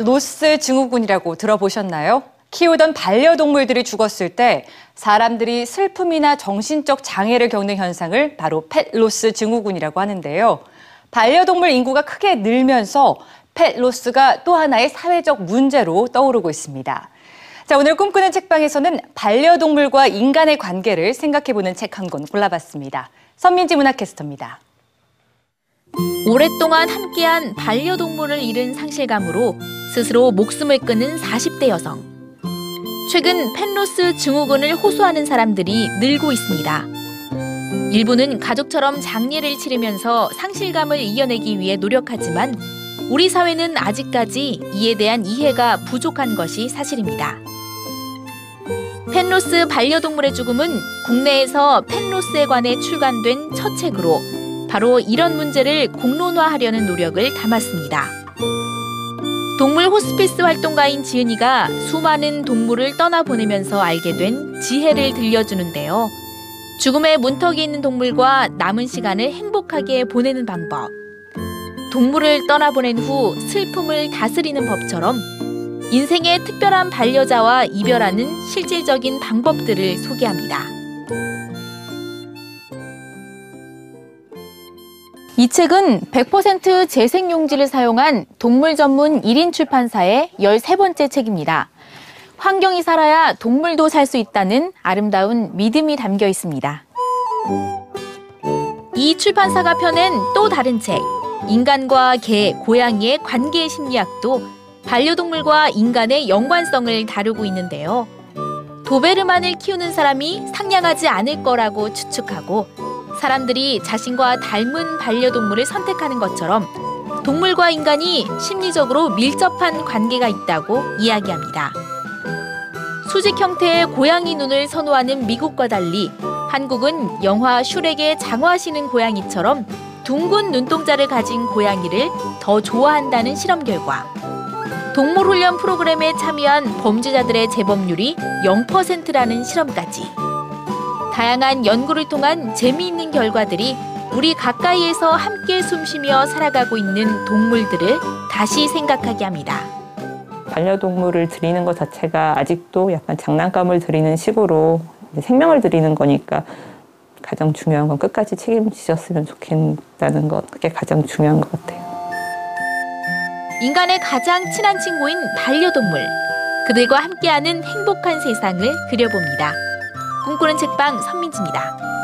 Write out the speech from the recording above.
펫로스 증후군이라고 들어보셨나요? 키우던 반려동물들이 죽었을 때 사람들이 슬픔이나 정신적 장애를 겪는 현상을 바로 펫로스 증후군이라고 하는데요. 반려동물 인구가 크게 늘면서 펫로스가 또 하나의 사회적 문제로 떠오르고 있습니다. 자, 오늘 꿈꾸는 책방에서는 반려동물과 인간의 관계를 생각해보는 책 한 권 골라봤습니다. 선민지 문학캐스터입니다. 오랫동안 함께한 반려동물을 잃은 상실감으로 스스로 목숨을 끊은 40대 여성. 최근 펜로스 증후군을 호소하는 사람들이 늘고 있습니다. 일부는 가족처럼 장례를 치르면서 상실감을 이겨내기 위해 노력하지만 우리 사회는 아직까지 이에 대한 이해가 부족한 것이 사실입니다. 펜로스 반려동물의 죽음은 국내에서 펜로스에 관해 출간된 첫 책으로 바로 이런 문제를 공론화하려는 노력을 담았습니다. 동물 호스피스 활동가인 지은이가 수많은 동물을 떠나보내면서 알게 된 지혜를 들려주는데요. 죽음의 문턱이 있는 동물과 남은 시간을 행복하게 보내는 방법. 동물을 떠나보낸 후 슬픔을 다스리는 법처럼 인생의 특별한 반려자와 이별하는 실질적인 방법들을 소개합니다. 이 책은 100% 재생용지를 사용한 동물 전문 1인 출판사의 13번째 책입니다. 환경이 살아야 동물도 살 수 있다는 아름다운 믿음이 담겨 있습니다. 이 출판사가 펴낸 또 다른 책, 인간과 개, 고양이의 관계 심리학도 반려동물과 인간의 연관성을 다루고 있는데요. 도베르만을 키우는 사람이 상냥하지 않을 거라고 추측하고 사람들이 자신과 닮은 반려동물을 선택하는 것처럼 동물과 인간이 심리적으로 밀접한 관계가 있다고 이야기합니다. 수직 형태의 고양이 눈을 선호하는 미국과 달리 한국은 영화 슈렉의 장화시는 고양이처럼 둥근 눈동자를 가진 고양이를 더 좋아한다는 실험 결과 동물 훈련 프로그램에 참여한 범죄자들의 재범률이 0%라는 실험까지 다양한 연구를 통한 재미있는 결과들이 우리 가까이에서 함께 숨쉬며 살아가고 있는 동물들을 다시 생각하게 합니다. 반려동물을 드리는 것 자체가 아직도 약간 장난감을 드리는 식으로 생명을 드리는 거니까 가장 중요한 건 끝까지 책임지셨으면 좋겠다는 것 그게 가장 중요한 것 같아요. 인간의 가장 친한 친구인 반려동물. 그들과 함께하는 행복한 세상을 그려봅니다. 꿈꾸는 책방 선민지입니다.